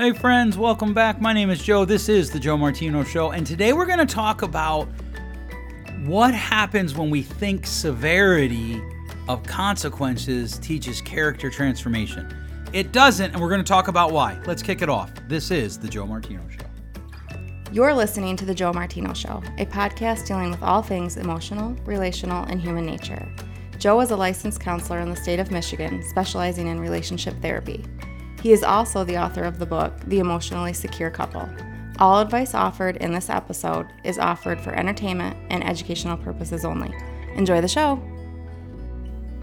Hey, friends, welcome back. My name is Joe. This is The Joe Martino Show, and today we're going to talk about what happens when we think severity of consequences teaches character transformation. It doesn't, and we're going to talk about why. Let's kick it off. This is The Joe Martino Show. You're listening to The Joe Martino Show, a podcast dealing with all things emotional, relational, and human nature. Joe is a licensed counselor in the state of Michigan, specializing in relationship therapy. He is also the author of the book, The Emotionally Secure Couple. All advice offered in this episode is offered for entertainment and educational purposes only. Enjoy the show.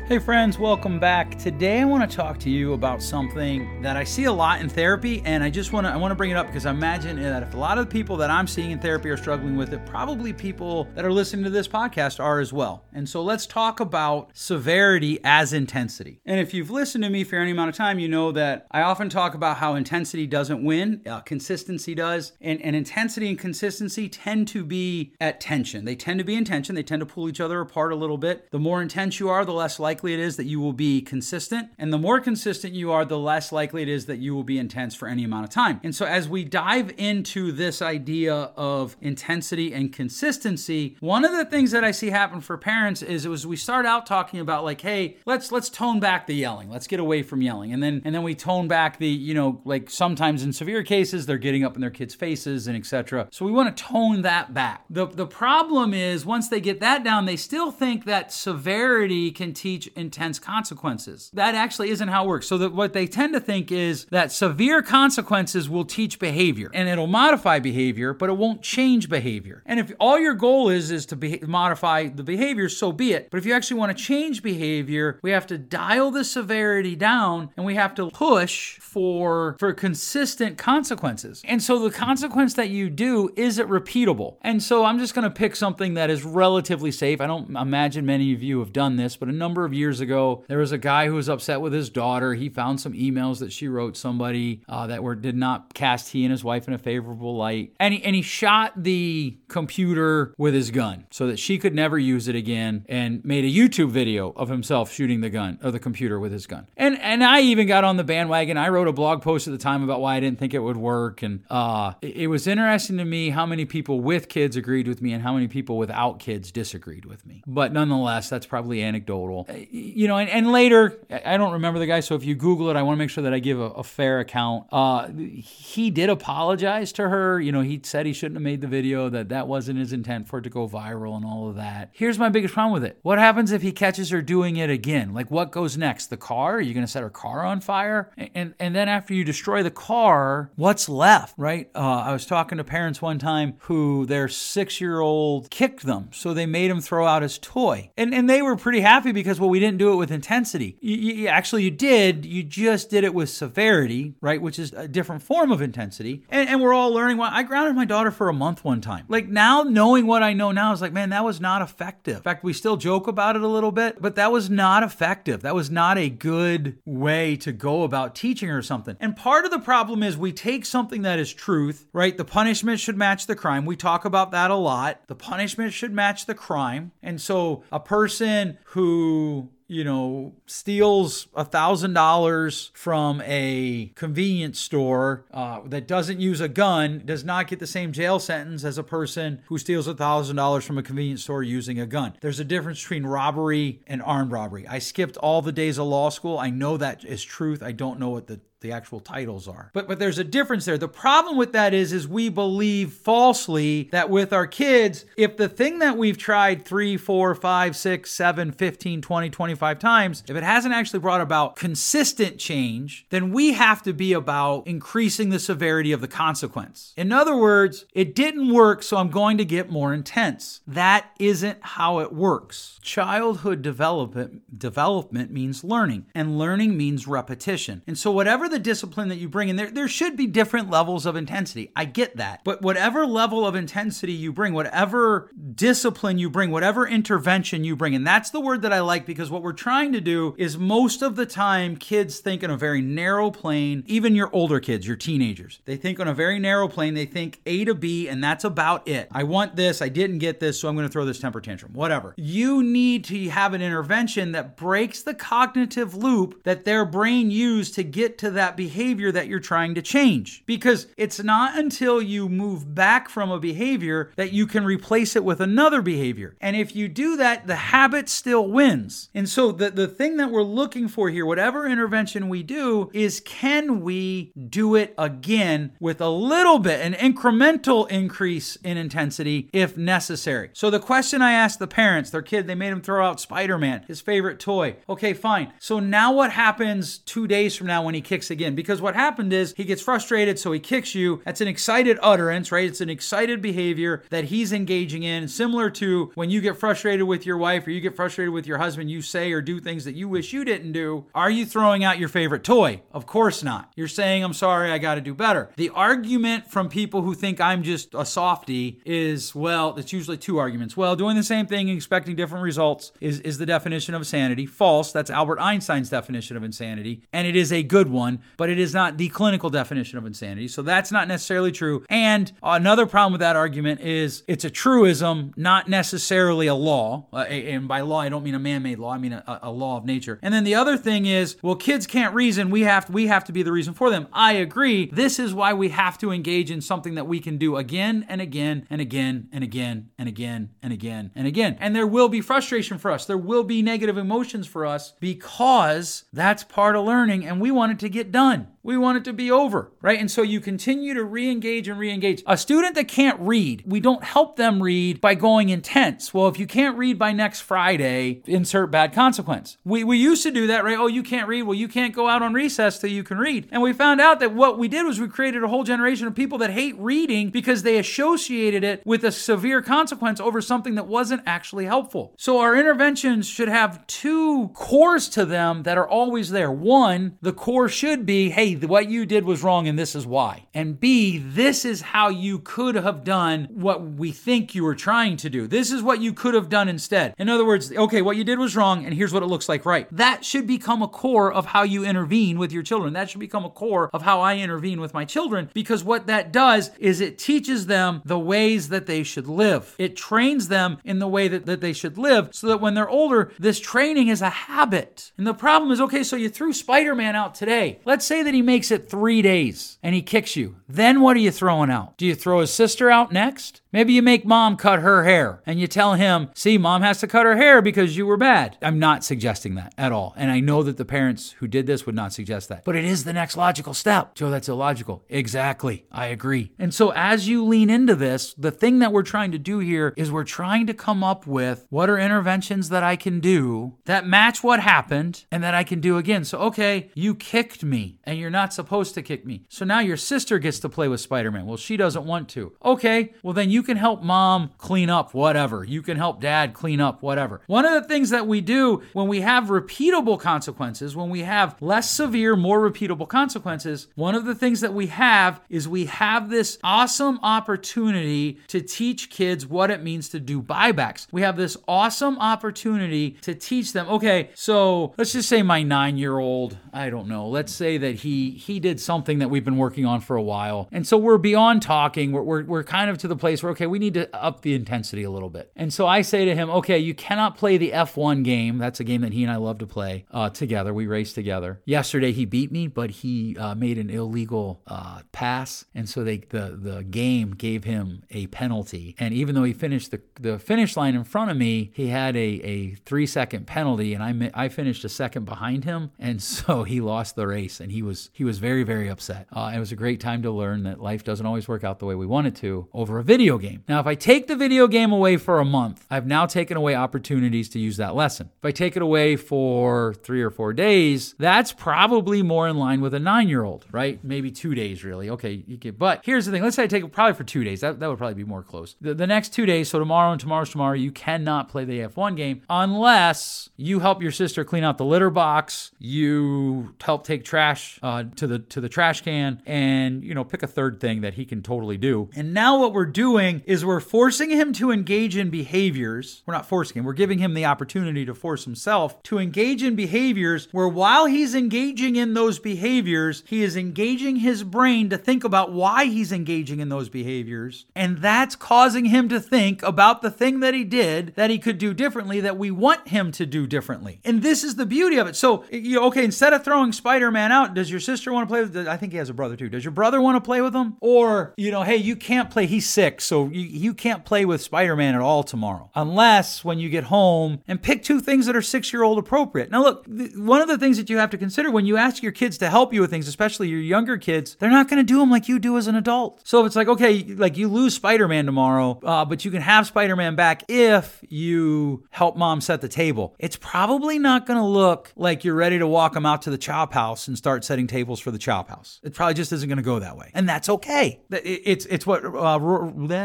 Hey friends, welcome back. Today I want to talk to you about something that I see a lot in therapy and I just want to I want to bring it up because I imagine that if a lot of the people that I'm seeing in therapy are struggling with it, probably people that are listening to this podcast are as well. And so let's talk about severity as intensity. And if you've listened to me for any amount of time, you know that I often talk about how intensity doesn't win, uh, consistency does. And, and intensity and consistency tend to be at tension. They tend to be in tension. They tend to pull each other apart a little bit. The more intense you are, the less likely likely it is that you will be consistent. And the more consistent you are, the less likely it is that you will be intense for any amount of time. And so as we dive into this idea of intensity and consistency, one of the things that I see happen for parents is it was we start out talking about like, hey, let's let's tone back the yelling. Let's get away from yelling. And then and then we tone back the, you know, like sometimes in severe cases they're getting up in their kids' faces and etc. So we want to tone that back. The the problem is once they get that down, they still think that severity can teach intense consequences. That actually isn't how it works. So that what they tend to think is that severe consequences will teach behavior and it'll modify behavior, but it won't change behavior. And if all your goal is is to be, modify the behavior, so be it. But if you actually want to change behavior, we have to dial the severity down and we have to push for for consistent consequences. And so the consequence that you do is it repeatable. And so I'm just going to pick something that is relatively safe. I don't imagine many of you have done this, but a number of years ago, there was a guy who was upset with his daughter. He found some emails that she wrote somebody uh, that were did not cast he and his wife in a favorable light, and he and he shot the computer with his gun so that she could never use it again, and made a YouTube video of himself shooting the gun or the computer with his gun. And and I even got on the bandwagon. I wrote a blog post at the time about why I didn't think it would work, and uh, it, it was interesting to me how many people with kids agreed with me and how many people without kids disagreed with me. But nonetheless, that's probably anecdotal you know, and, and, later, I don't remember the guy, so if you Google it, I want to make sure that I give a, a fair account. Uh, he did apologize to her. You know, he said he shouldn't have made the video, that that wasn't his intent for it to go viral and all of that. Here's my biggest problem with it. What happens if he catches her doing it again? Like, what goes next? The car? Are you going to set her car on fire? And, and then after you destroy the car, what's left, right? Uh, I was talking to parents one time who their six year old kicked them, so they made him throw out his toy. And, and they were pretty happy because, well, we didn't do it with intensity. You, you, actually, you did. You just did it with severity, right? Which is a different form of intensity. And, and we're all learning. Well, I grounded my daughter for a month one time. Like now, knowing what I know now is like, man, that was not effective. In fact, we still joke about it a little bit, but that was not effective. That was not a good way to go about teaching her something. And part of the problem is we take something that is truth, right? The punishment should match the crime. We talk about that a lot. The punishment should match the crime. And so a person who you know, steals a thousand dollars from a convenience store uh, that doesn't use a gun does not get the same jail sentence as a person who steals a thousand dollars from a convenience store using a gun. There's a difference between robbery and armed robbery. I skipped all the days of law school. I know that is truth. I don't know what the the actual titles are. But but there's a difference there. The problem with that is is we believe falsely that with our kids, if the thing that we've tried three, four, five, six, seven, 15, 20, 25 times, if it hasn't actually brought about consistent change, then we have to be about increasing the severity of the consequence. In other words, it didn't work, so I'm going to get more intense. That isn't how it works. Childhood development development means learning, and learning means repetition. And so whatever whatever the discipline that you bring in, there, there should be different levels of intensity. I get that. But whatever level of intensity you bring, whatever discipline you bring, whatever intervention you bring, and that's the word that I like because what we're trying to do is most of the time kids think in a very narrow plane, even your older kids, your teenagers. They think on a very narrow plane. They think A to B, and that's about it. I want this, I didn't get this, so I'm going to throw this temper tantrum, whatever. You need to have an intervention that breaks the cognitive loop that their brain used to get to that behavior that you're trying to change. Because it's not until you move back from a behavior that you can replace it with another behavior. And if you do that, the habit still wins. And so the, the thing that we're looking for here, whatever intervention we do, is can we do it again with a little bit, an incremental increase in intensity if necessary? So the question I asked the parents, their kid, they made him throw out Spider Man, his favorite toy. Okay, fine. So now what happens two days from now when he kicks again? Because what happened is he gets frustrated, so he kicks you. That's an excited utterance, right? It's an excited behavior that he's engaging in, similar to when you get frustrated with your wife or you get frustrated with your husband, you say or do things that you wish you didn't do. Are you throwing out your favorite toy? Of course not. You're saying, I'm sorry, I got to do better. The argument from people who think I'm just a softy is, well, it's usually two arguments. Well, doing the same thing and expecting different results is, is the definition of insanity. False. That's Albert Einstein's definition of insanity. And it is a good one, but it is not the clinical definition of insanity. So that's not necessarily true. And another problem with that argument is it's a truism, not necessarily a law. Uh, and by law, I don't mean a man-made law. I mean a, a law of nature. And then the other thing is, well, kids can't reason. We have to, we have to be the reason for them. I agree. This is why we have to engage in something that we can do again and again and again and again and again and again and again. And there will be frustration for us. There will be negative emotions for us because that's part of learning and we want it to get done. We want it to be over, right? And so you continue to re engage and re engage. A student that can't read, we don't help them read by going intense. Well, if you can't read by next Friday, insert bad consequence. We, we used to do that, right? Oh, you can't read. Well, you can't go out on recess till you can read. And we found out that what we did was we created a whole generation of people that hate reading because they associated it with a severe consequence over something that wasn't actually helpful. So our interventions should have two cores to them that are always there. One, the core should be, hey, what you did was wrong and this is why. And B, this is how you could have done what we think you were trying to do. This is what you could have done instead. In other words, okay, what you did was wrong and here's what it looks like right. That should become a core of how you intervene with your children. That should become a core of how I intervene with my children because what that does is it teaches them the ways that they should live. It trains them in the way that, that they should live so that when they're older, this training is a habit. And the problem is okay, so you threw Spider Man out today. Let's say that he makes it three days and he kicks you. Then what are you throwing out? Do you throw his sister out next? Maybe you make mom cut her hair and you tell him, see, mom has to cut her hair because you were bad. I'm not suggesting that at all. And I know that the parents who did this would not suggest that. But it is the next logical step. Joe, that's illogical. Exactly. I agree. And so as you lean into this, the thing that we're trying to do here is we're trying to come up with what are interventions that I can do that match what happened and that I can do again. So, okay, you kicked me and you're not supposed to kick me. So now your sister gets to play with Spider Man. Well, she doesn't want to. Okay, well, then you can help mom clean up whatever. You can help dad clean up whatever. One of the things that we do when we have repeatable consequences, when we have less severe, more repeatable consequences, one of the things that we have is we have this awesome opportunity to teach kids what it means to do buybacks. We have this awesome opportunity to teach them, okay, so let's just say my nine year old, I don't know, let's say that he he did something that we've been working on for a while. And so we're beyond talking. We're, we're, we're kind of to the place where, okay, we need to up the intensity a little bit. And so I say to him, okay, you cannot play the F1 game. That's a game that he and I love to play uh, together. We race together. Yesterday he beat me, but he uh, made an illegal uh, pass. And so they, the, the game gave him a penalty. And even though he finished the, the finish line in front of me, he had a, a three second penalty and I, I finished a second behind him. And so he lost the race and he was, he was very, very upset. Uh, it was a great time to learn that life doesn't always work out the way we want it to over a video game. Now, if I take the video game away for a month, I've now taken away opportunities to use that lesson. If I take it away for three or four days, that's probably more in line with a nine year old, right? Maybe two days, really. Okay, you but here's the thing let's say I take it probably for two days. That, that would probably be more close. The, the next two days, so tomorrow and tomorrow's tomorrow, you cannot play the F1 game unless you help your sister clean out the litter box, you help take trash uh, to the to the trash can, and you know pick a third thing that he can totally do. And now what we're doing is we're forcing him to engage in behaviors. We're not forcing him, we're giving him the opportunity to force himself to engage in behaviors where while he's engaging in those behaviors, he is engaging his brain to think about why he's engaging in those behaviors. And that's causing him to think about the thing that he did that he could do differently that we want him to do differently. And this is the beauty of it. So, you know, okay, instead of throwing Spider Man out, does your sister want to play with? I think he has a brother too. Does your brother want to play with him? Or, you know, hey, you can't play. He's sick, so you, you can't play with Spider Man at all tomorrow, unless when you get home and pick two things that are six year old appropriate. Now, look, th- one of the things that you have to consider when you ask your kids to help you with things, especially your younger kids, they're not going to do them like you do as an adult. So if it's like, okay, like you lose Spider Man tomorrow, uh, but you can have Spider Man back if you help mom set the table. It's probably not going to look like you're ready to walk them out to the chop house and start setting tables for the chop house. It probably just isn't going to go that way, and that's okay. It's it's what uh,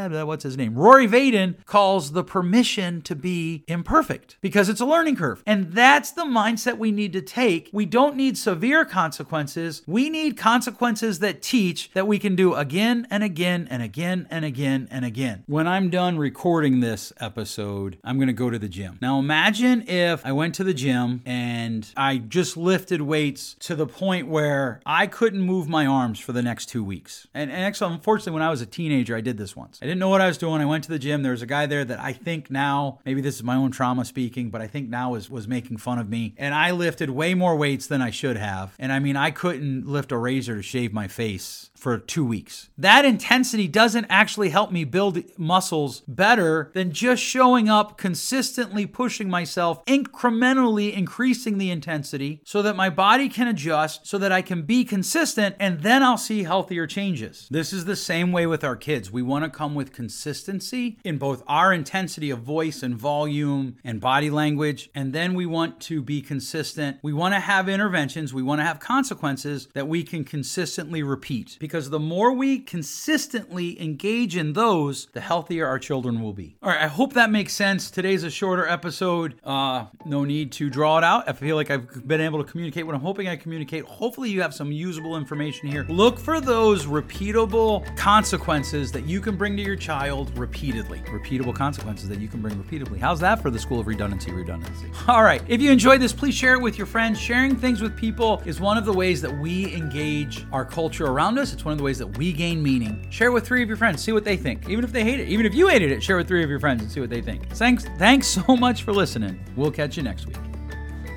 Blah, uh, what's his name Rory Vaden calls the permission to be imperfect because it's a learning curve, and that's the mindset we need to take. We don't need severe consequences. We need consequences that teach that we can do again and again and again and again and again. When I'm done recording this episode, I'm going to go to the gym. Now imagine if I went to the gym and I just lifted weights to the point where I couldn't move my arms for the next two weeks. And, and actually, unfortunately, when I was a teenager, I did this once. I didn't know what I was doing. I went to the gym. There was a guy there that I think now, maybe this is my own trauma speaking, but I think now was, was making fun of me. And I lifted way more weights than I should have. And I mean, I couldn't lift a razor to shave my face for two weeks. That intensity doesn't actually help me build muscles better than just showing up, consistently pushing myself, incrementally increasing the intensity so that my body can adjust, so that I can be consistent, and then I'll see healthier changes. This is the same way with our kids. We want to come with consistency in both our intensity of voice and volume and body language, and then we want to be consistent. We want to have interventions, we want to have consequences that we can consistently repeat because the more we consistently engage in those, the healthier our children will be. All right, I hope that makes sense. Today's a shorter episode. Uh, no need to draw it out. I feel like I've been able to communicate what I'm hoping I communicate. Hopefully, you have some usable information here. Look for those repeatable consequences that you can bring to your child repeatedly. Repeatable consequences that you can bring repeatedly. How's that for the School of Redundancy? Redundancy. All right, if you enjoyed this, please share it with your friends. Sharing things with people is one of the ways that we engage our culture around us. It's one of the ways that we gain meaning. Share with three of your friends, see what they think. Even if they hate it, even if you hated it, share with three of your friends and see what they think. Thanks, thanks so much for listening. We'll catch you next week.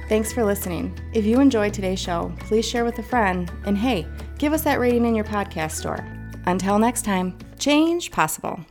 Thanks for listening. If you enjoyed today's show, please share with a friend. And hey, give us that rating in your podcast store. Until next time, change possible.